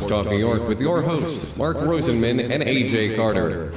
Sports Talk New York with your hosts, Mark Rosenman and AJ Carter.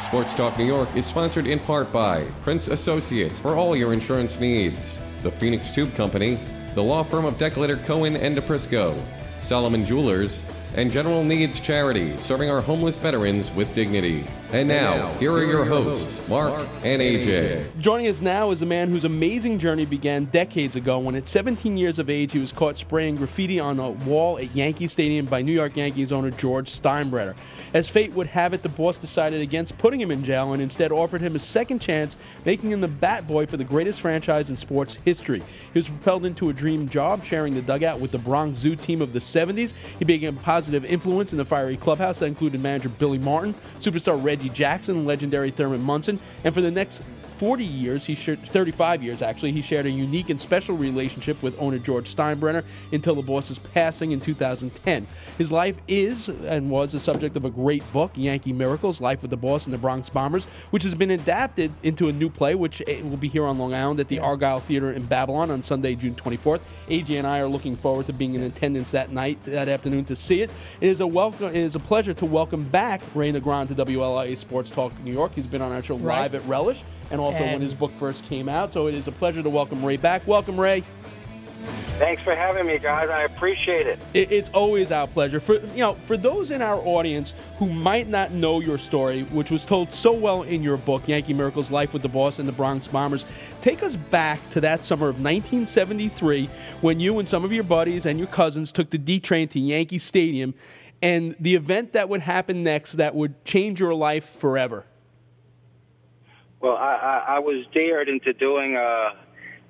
Sports Talk New York is sponsored in part by Prince Associates for all your insurance needs, the Phoenix Tube Company, the law firm of Decletter Cohen and DePrisco, Solomon Jewelers, and General Needs Charity, serving our homeless veterans with dignity. And now, here are your hosts, Mark and AJ. Joining us now is a man whose amazing journey began decades ago when, at 17 years of age, he was caught spraying graffiti on a wall at Yankee Stadium by New York Yankees owner George Steinbrenner. As fate would have it, the boss decided against putting him in jail and instead offered him a second chance, making him the bat boy for the greatest franchise in sports history. He was propelled into a dream job, sharing the dugout with the Bronx Zoo team of the 70s. He became a positive influence in the fiery clubhouse that included manager Billy Martin, superstar Reggie Jackson, legendary Thurman Munson, and for the next 40 years, he shared 35 years actually, he shared a unique and special relationship with owner George Steinbrenner until the boss's passing in 2010. His life is and was the subject of a great book, Yankee Miracles: Life with the Boss and the Bronx Bombers, which has been adapted into a new play, which eh, will be here on Long Island at the Argyle Theater in Babylon on Sunday, June 24th. AJ and I are looking forward to being in attendance that night, that afternoon to see it. It is a welcome. It is a pleasure to welcome back Ray Negron to WLIA Sports Talk New York. He's been on our show Right. live at Relish and also when his book first came out. So it is a pleasure to welcome Ray back. Welcome, Ray. Thanks for having me, guys. I appreciate it. It, it's always our pleasure. For you know, for those in our audience who might not know your story, which was told so well in your book, Yankee Miracles: Life with the Boss and the Bronx Bombers, take us back to that summer of 1973 when you and some of your buddies and your cousins took the D train to Yankee Stadium, and the event that would happen next that would change your life forever. Well, I, I, I was dared into doing uh,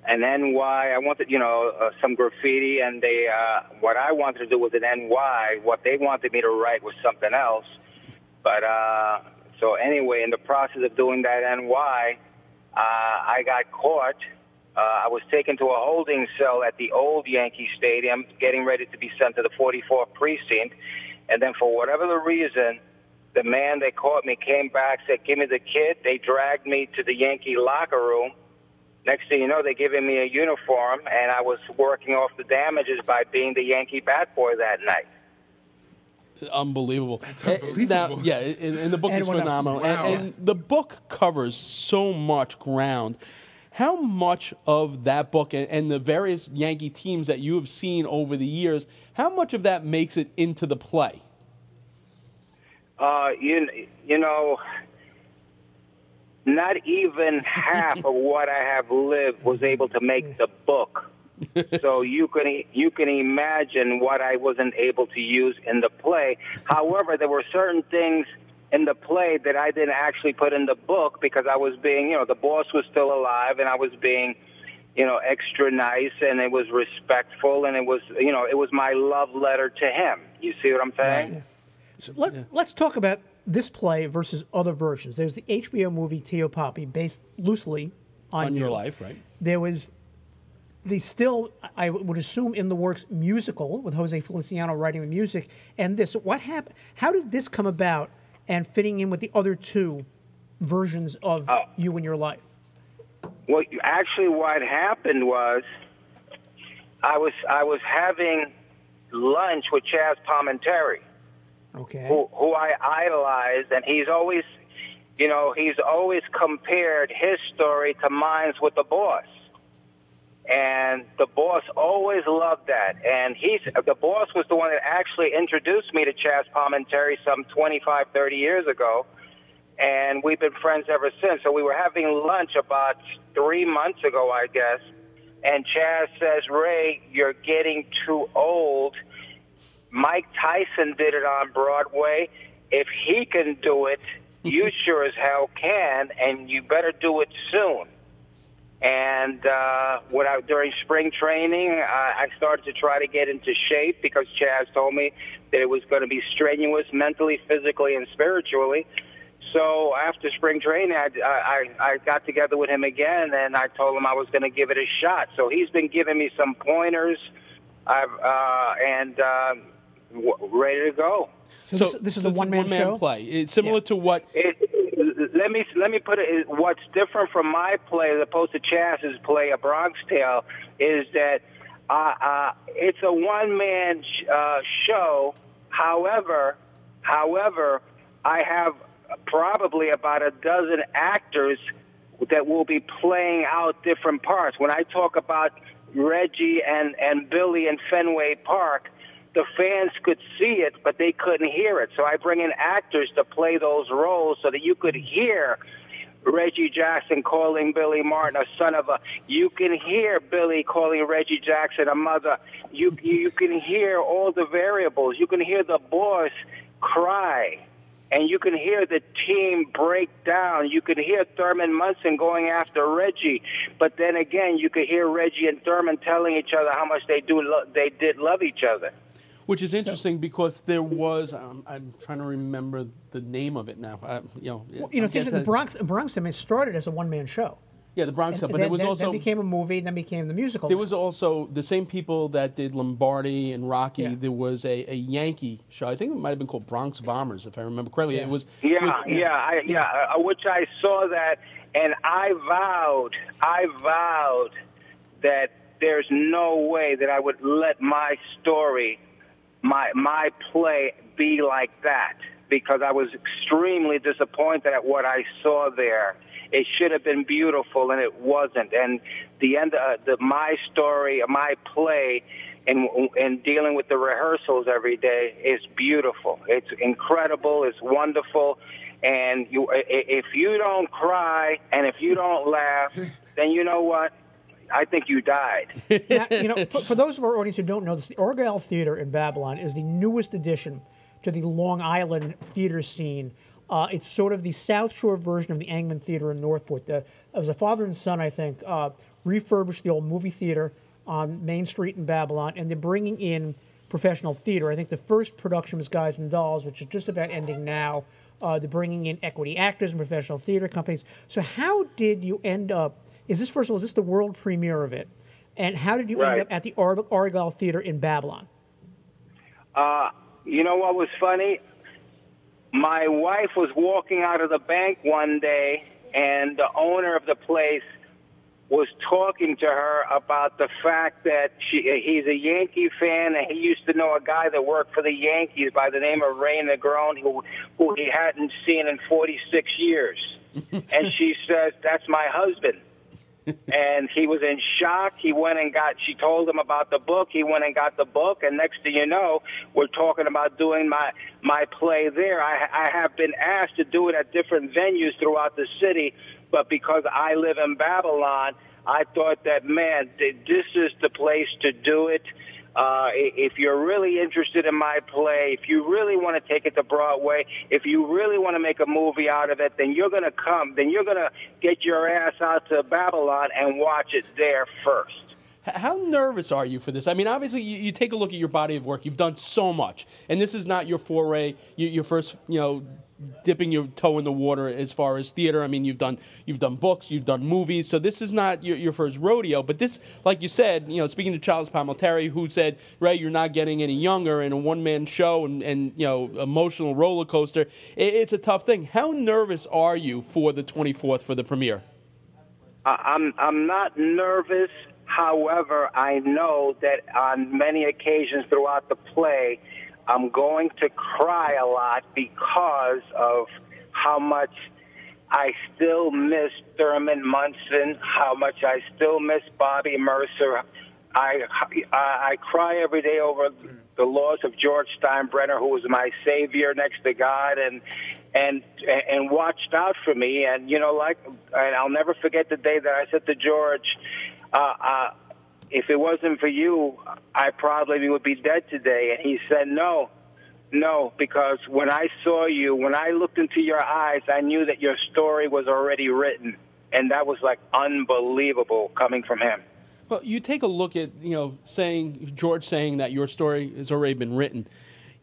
an NY. I wanted, you know, uh, some graffiti, and they. Uh, what I wanted to do was an NY. What they wanted me to write was something else. But uh, so anyway, in the process of doing that NY, uh, I got caught. Uh, I was taken to a holding cell at the old Yankee Stadium, getting ready to be sent to the 44th precinct. And then, for whatever the reason, the man that caught me came back, said, "Give me the kid." They dragged me to the Yankee locker room. Next thing you know, they're giving me a uniform, and I was working off the damages by being the Yankee bat boy that night. Unbelievable. That's Eh, unbelievable. Now, yeah, and, and the book And is phenomenal. Wow. And, and the book covers so much ground. How much of that book and, and the various Yankee teams that you have seen over the years, how much of that makes it into the play? Uh, you you know, not even half of what I have lived was able to make the book. so you can you can imagine what I wasn't able to use in the play. However, there were certain things in the play that I didn't actually put in the book because I was being, you know, the boss was still alive and I was being, you know, extra nice and it was respectful and it was, you know, it was my love letter to him. You see what I'm saying? So let, Let's talk about this play versus other versions. There's the HBO movie Tio Papi, based loosely on, On your you. life, right? There was the still, I would assume, in the works musical with Jose Feliciano writing the music, and this. What happened? How did this come about and fitting in with the other two versions of Oh. you and your life? Well, actually, what happened was I was I was having lunch with Chazz Palminteri, Okay. who who I idolize, and he's always, you know, he's always compared his story to mine's with the boss. And the boss always loved that. And he's the boss was the one that actually introduced me to Chazz Palminteri some 25, 30 years ago. And we've been friends ever since. So we were having lunch about three months ago, I guess. And Chazz says, Ray, you're getting too old. Mike Tyson did it on Broadway. If he can do it, you sure as hell can, and you better do it soon. And uh, when I, during spring training, I, I started to try to get into shape because Chazz told me that it was going to be strenuous mentally, physically, and spiritually. So after spring training, I, I, I got together with him again, and I told him I was going to give it a shot. So he's been giving me some pointers, I've, uh, and uh, ready to go. So, this, this is a one man one-man show. play. It's similar Yeah. to what It, let me let me put it. What's different from my play as opposed to Chazz's play, A Bronx Tale, is that uh, uh, it's a one-man sh- uh, show. However, however, I have probably about a dozen actors that will be playing out different parts. When I talk about Reggie and and Billy in Fenway Park, the fans could see it, but they couldn't hear it. So I bring in actors to play those roles so that you could hear Reggie Jackson calling Billy Martin a son of a. You can hear Billy calling Reggie Jackson a mother. You you can hear all the variables. You can hear the boss cry, and you can hear the team break down. You can hear Thurman Munson going after Reggie, but then again, you could hear Reggie and Thurman telling each other how much they do lo- they did love each other. Which is interesting because there was, um, I'm trying to remember the name of it now. Uh, you know, Well, you know, I'll it's the Bronx, Bronx, I mean, started as a one-man show. Yeah, the Bronx, And but then, there was then- also then became a movie, and then became the musical. There was also the same people that did Lombardi and Rocky. Yeah. There was a, a Yankee show. I think it might have been called Bronx Bombers, if I remember correctly. Yeah. It was Yeah, with- yeah, I, yeah. Uh, which I saw that, and I vowed, I vowed that there's no way that I would let my story, my my play, be like that because I was extremely disappointed at what I saw there. It should have been beautiful, and it wasn't. And the end, uh, the my story, my play, and and dealing with the rehearsals every day is beautiful. It's incredible. It's wonderful. And you, if you don't cry and if you don't laugh, then you know what? I think you died. now, you know, for, for those of our audience who don't know this, the Argyle Theater in Babylon is the newest addition to the Long Island theater scene. Uh, it's sort of the South Shore version of the Engeman Theater in Northport. The, it was a father and son, I think, uh, refurbished the old movie theater on Main Street in Babylon, and they're bringing in professional theater. I think the first production was Guys and Dolls, which is just about ending now. Uh, they're bringing in equity actors and professional theater companies. So, how did you end up? Is this first of all? Is this the world premiere of it? And how did you Right. end up at the Ar- Argyle Theater in Babylon? Uh, you know what was funny? My wife was walking out of the bank one day, and the owner of the place was talking to her about the fact that she, he's a Yankee fan, and he used to know a guy that worked for the Yankees by the name of Ray Negron, who, who he hadn't seen in 46 years. and she says, "That's my husband." And he was in shock. He went and got. She told him about the book. He went and got the book, and next thing you know, we're talking about doing my my play there. I, I have been asked to do it at different venues throughout the city, but because I live in Babylon, I thought that man, this is the place to do it. Uh, if you're really interested in my play, if you really want to take it to Broadway, if you really want to make a movie out of it, then you're going to come. Then you're going to get your ass out to Babylon and watch it there first. How nervous are you for this? I mean, obviously, you, you take a look at your body of work. You've done so much, and this is not your foray, your, your first, you know, dipping your toe in the water as far as theater. I mean, you've done you've done books, you've done movies, so this is not your, your first rodeo. But this, like you said, you know, speaking to Charles Palminteri, who said, "Ray, you're not getting any younger in a one man show and, and you know, emotional roller coaster. It, it's a tough thing. How nervous are you for the 24th for the premiere? I'm I'm not nervous. However, I know that on many occasions throughout the play, I'm going to cry a lot much I still miss Thurman Munson, how much I still miss Bobby Murcer. I, I I cry every day over the loss of George Steinbrenner, who was my savior next to God, and and and watched out for me. And you know, like, and I'll never forget the day that I said to George, uh, uh, "If it wasn't for you, I probably would be dead today." And he said, "No." No, because when I saw you, when I looked into your eyes, I knew that your story was already written. And that was like unbelievable coming from him. Well, you take a look at you know saying George saying that your story has already been written.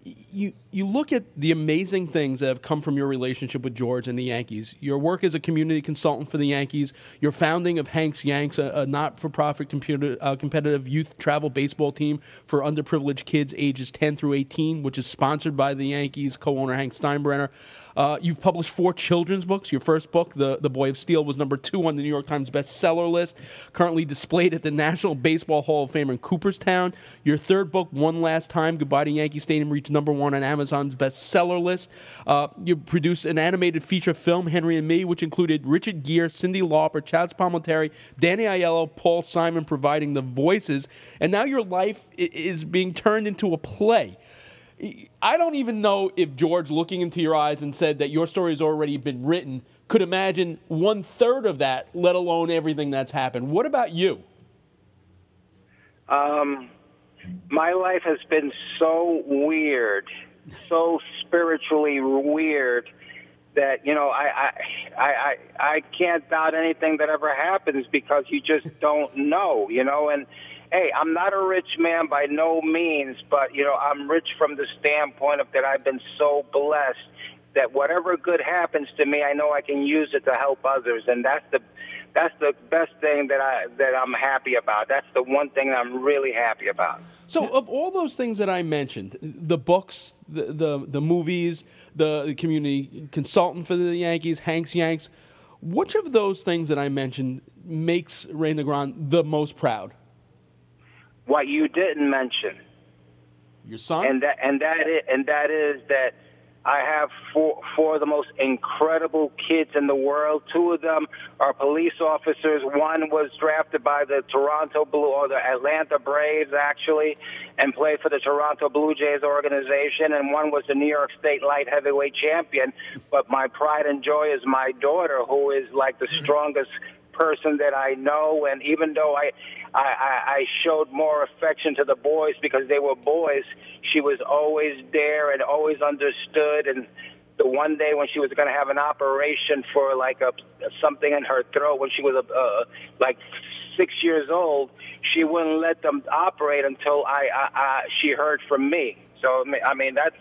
You you look at the amazing things that have come from your relationship with George and the Yankees. Your work as a community consultant for the Yankees, your founding of Hank's Yanks, a, a not-for-profit uh, competitive youth travel baseball team for underprivileged kids ages 10 through 18, which is sponsored by the Yankees co-owner Hank Steinbrenner. Uh, you've published four children's books. Your first book, the the Boy of Steel, was number two on the New York Times bestseller list. Currently displayed at the National Baseball Hall of Fame in Cooperstown. Your third book, One Last Time, Goodbye to Yankee Stadium, reached number one on Amazon's bestseller list. Uh, you produced an animated feature film, Henry and Me, which included Richard Gere, Cyndi Lauper, Chazz Palminteri, Danny Aiello, Paul Simon providing the voices, and now your life is being turned into a play. I don't even know if George, looking into your eyes and said that your story has already been written, could imagine one third of that, let alone everything that's happened. What about you? Um, my life has been so weird, so spiritually weird that you know I I I I, I can't doubt anything that ever happens because you just don't know, you know, and hey, I'm not a rich man by no means, but you know, I'm rich from the standpoint of that I've been so blessed that whatever good happens to me, I know I can use it to help others, and that's the that's the best thing that I that I'm happy about. That's the one thing I'm really happy about. So, of all those things that I mentioned, the books, the the, the movies, the community consultant for the Yankees, Hank's Yanks, which of those things that I mentioned makes Ray Negron the most proud? What you didn't mention. Your son? And that and that is, and that is that I have four four of the most incredible kids in the world. Two of them are police officers. One was drafted by the Toronto Blue or the Atlanta Braves actually and played for the Toronto Blue Jays organization and one was the New York State light heavyweight champion. But my pride and joy is my daughter who is like the mm-hmm. strongest person that I know and even though I I, I, showed more affection to the boys because they were boys. She was always there and always understood. And the one day when she was going to have an operation for like a something in her throat when she was a, uh, like six years old, she wouldn't let them operate until I, I, I she heard from me. So I mean that's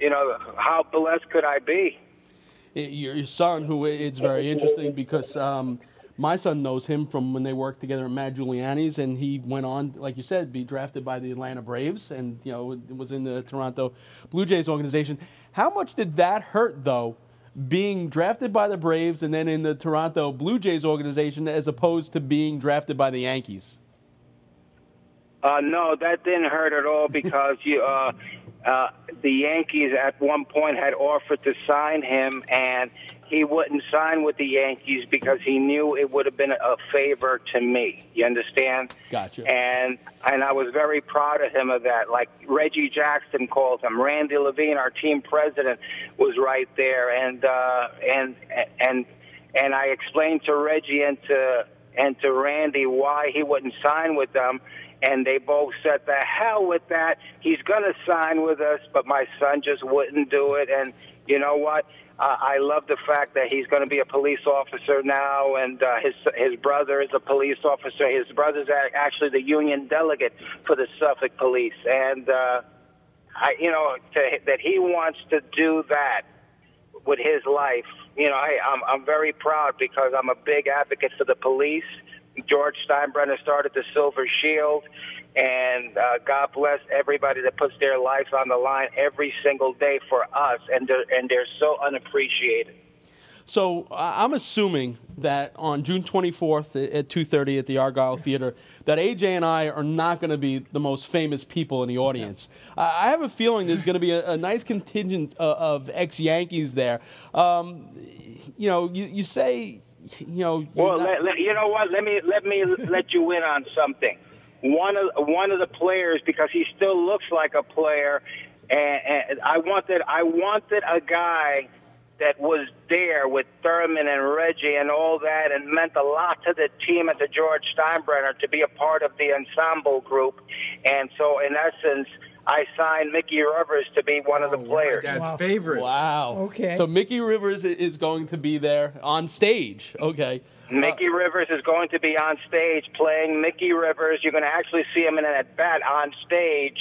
you know how blessed could I be? Your son, who it's very interesting because. Um, my son knows him from when they worked together at Mad Giuliani's, and he went on, like you said, be drafted by the Atlanta Braves, and you know was in the Toronto Blue Jays organization. How much did that hurt, though, being drafted by the Braves and then in the Toronto Blue Jays organization, as opposed to being drafted by the Yankees? Uh, no, that didn't hurt at all because you, uh, uh, the Yankees at one point had offered to sign him, and he wouldn't sign with the Yankees because he knew it would have been a favor to me. You understand? Gotcha. And and I was very proud of him of that. Like Reggie Jackson called him. Randy Levine, our team president, was right there, and uh, and and and I explained to Reggie and to and to Randy why he wouldn't sign with them. And they both said, "The hell with that! He's going to sign with us." But my son just wouldn't do it. And you know what? Uh, I love the fact that he's going to be a police officer now, and uh, his his brother is a police officer. His brother's actually the union delegate for the Suffolk Police, and uh, I, you know, to, that he wants to do that with his life. You know, I, I'm I'm very proud because I'm a big advocate for the police. George Steinbrenner started the Silver Shield and uh, God bless everybody that puts their lives on the line every single day for us, and they're, and they're so unappreciated. So I'm assuming that on June 24th at 2:30 at the Argyle Theater, that AJ and I are not going to be the most famous people in the audience. I have a feeling there's going to be a, a nice contingent of, of ex-Yankees there. Um, you know, you, you say, you know. Well, not... let, let, you know what? Let me let me let you in on something one of one of the players because he still looks like a player. And, and I wanted I wanted a guy that was there with Thurman and Reggie and all that, and meant a lot to the team and to George Steinbrenner to be a part of the ensemble group. And so, in essence, I signed Mickey Rivers to be one of the oh, players. Dad's wow. favorite. Wow. Okay. So Mickey Rivers is going to be there on stage. Okay. Mickey uh, Rivers is going to be on stage playing Mickey Rivers. You're going to actually see him in an at bat on stage.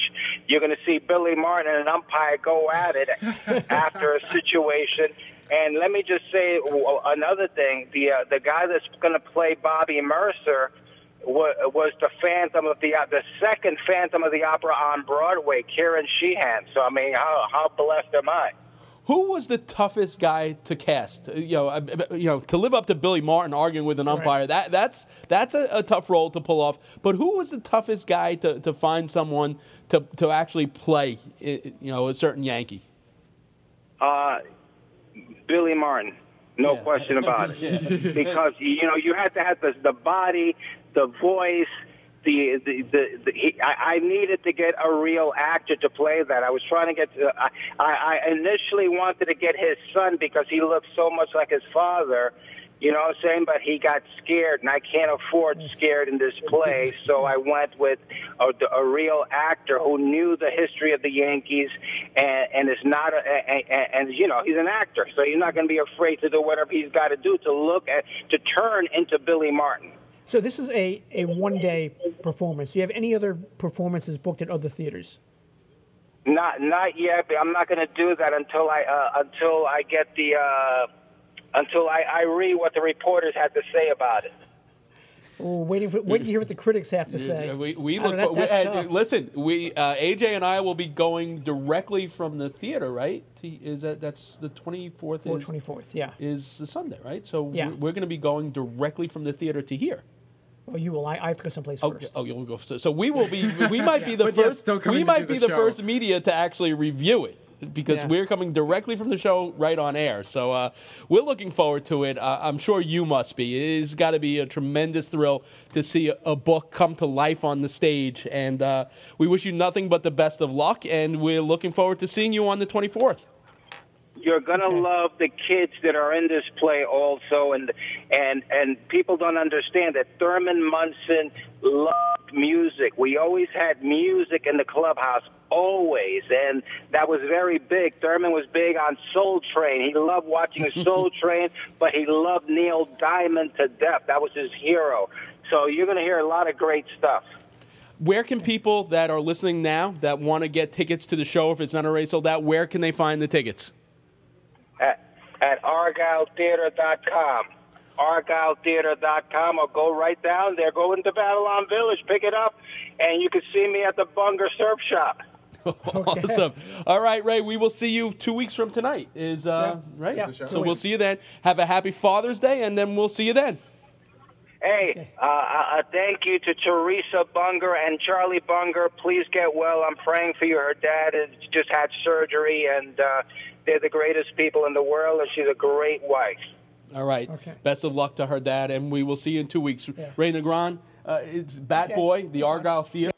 You're going to see Billy Martin and an umpire go at it after a situation. And let me just say another thing: the uh, the guy that's going to play Bobby Murcer was, was the Phantom of the uh, the second Phantom of the Opera on Broadway, Kieran Sheehan. So I mean, how how blessed am I? Who was the toughest guy to cast? Uh, You know, uh, uh, you know, to live up to Billy Martin arguing with an umpire. That that's that's a, a tough role to pull off. But who was the toughest guy to, to find someone to, to actually play? You know, a certain Yankee. Uh, Billy Martin, no Yeah. question about it. Because you know you had to have the the body, the voice. The, the, the, the he, I, I needed to get a real actor to play that. I was trying to get. To, I, I I initially wanted to get his son because he looked so much like his father. You know what I'm saying? But he got scared, and I can't afford scared in this play. So I went with a, a real actor who knew the history of the Yankees, and, and is not a, and, and you know he's an actor, so he's not going to be afraid to do whatever he's got to do to look at to turn into Billy Martin. So this is a, a one day performance. Do you have any other performances booked at other theaters? Not not yet. But I'm not going to do that until I uh, until I get the uh, until I, I read what the reporters had to say about it. We're waiting for waiting to hear what the critics have to say. We, we look. know, For, that- we, uh, listen, we uh, AJ and I will be going directly from the theater, right? To, is that that's the twenty fourth? Or 24th, yeah. is the Sunday, right? So Yeah. we're, we're going to be going directly from the theater to here. Oh, you will. I, I have to go someplace Oh, first. oh, you'll go. So, so we will be. We might be the But first. still coming we might be the the show. first media to actually review it because Yeah. we're coming directly from the show right on air. So uh, we're looking forward to it. Uh, I'm sure you must be. It has got to be a tremendous thrill to see a, a book come to life on the stage, and uh, we wish you nothing but the best of luck. And we're looking forward to seeing you on the 24th. You're gonna love the kids that are in this play also, and and and people don't understand that Thurman Munson loved music. We always had music in the clubhouse, always, and that was very big. Thurman was big on Soul Train. He loved watching Soul Train, but he loved Neil Diamond to death. That was his hero. So you're gonna hear a lot of great stuff. Where can people that are listening now that want to get tickets to the show, if it's not already sold out, where can they find the tickets? At, at argyletheater.com. argyletheater.com or go right down there. Go into Babylon Village, pick it up, and you can see me at the Bunger Surf Shop. Awesome. All right, Ray. We will see you two weeks from tonight. Is uh, right. Yeah, So we'll see you then. Have a happy Father's Day, and then we'll see you then. Hey, uh, uh, thank you to Teresa Bunger and Charlie Bunger. Please get well. I'm praying for you. Her dad has just had surgery, and uh, they're the greatest people in the world, and she's a great wife. All right. Okay. Best of luck to her dad, and we will see you in two weeks. Yeah. Ray Negron, uh, it's Bat Okay. Boy, the Argyle Theater.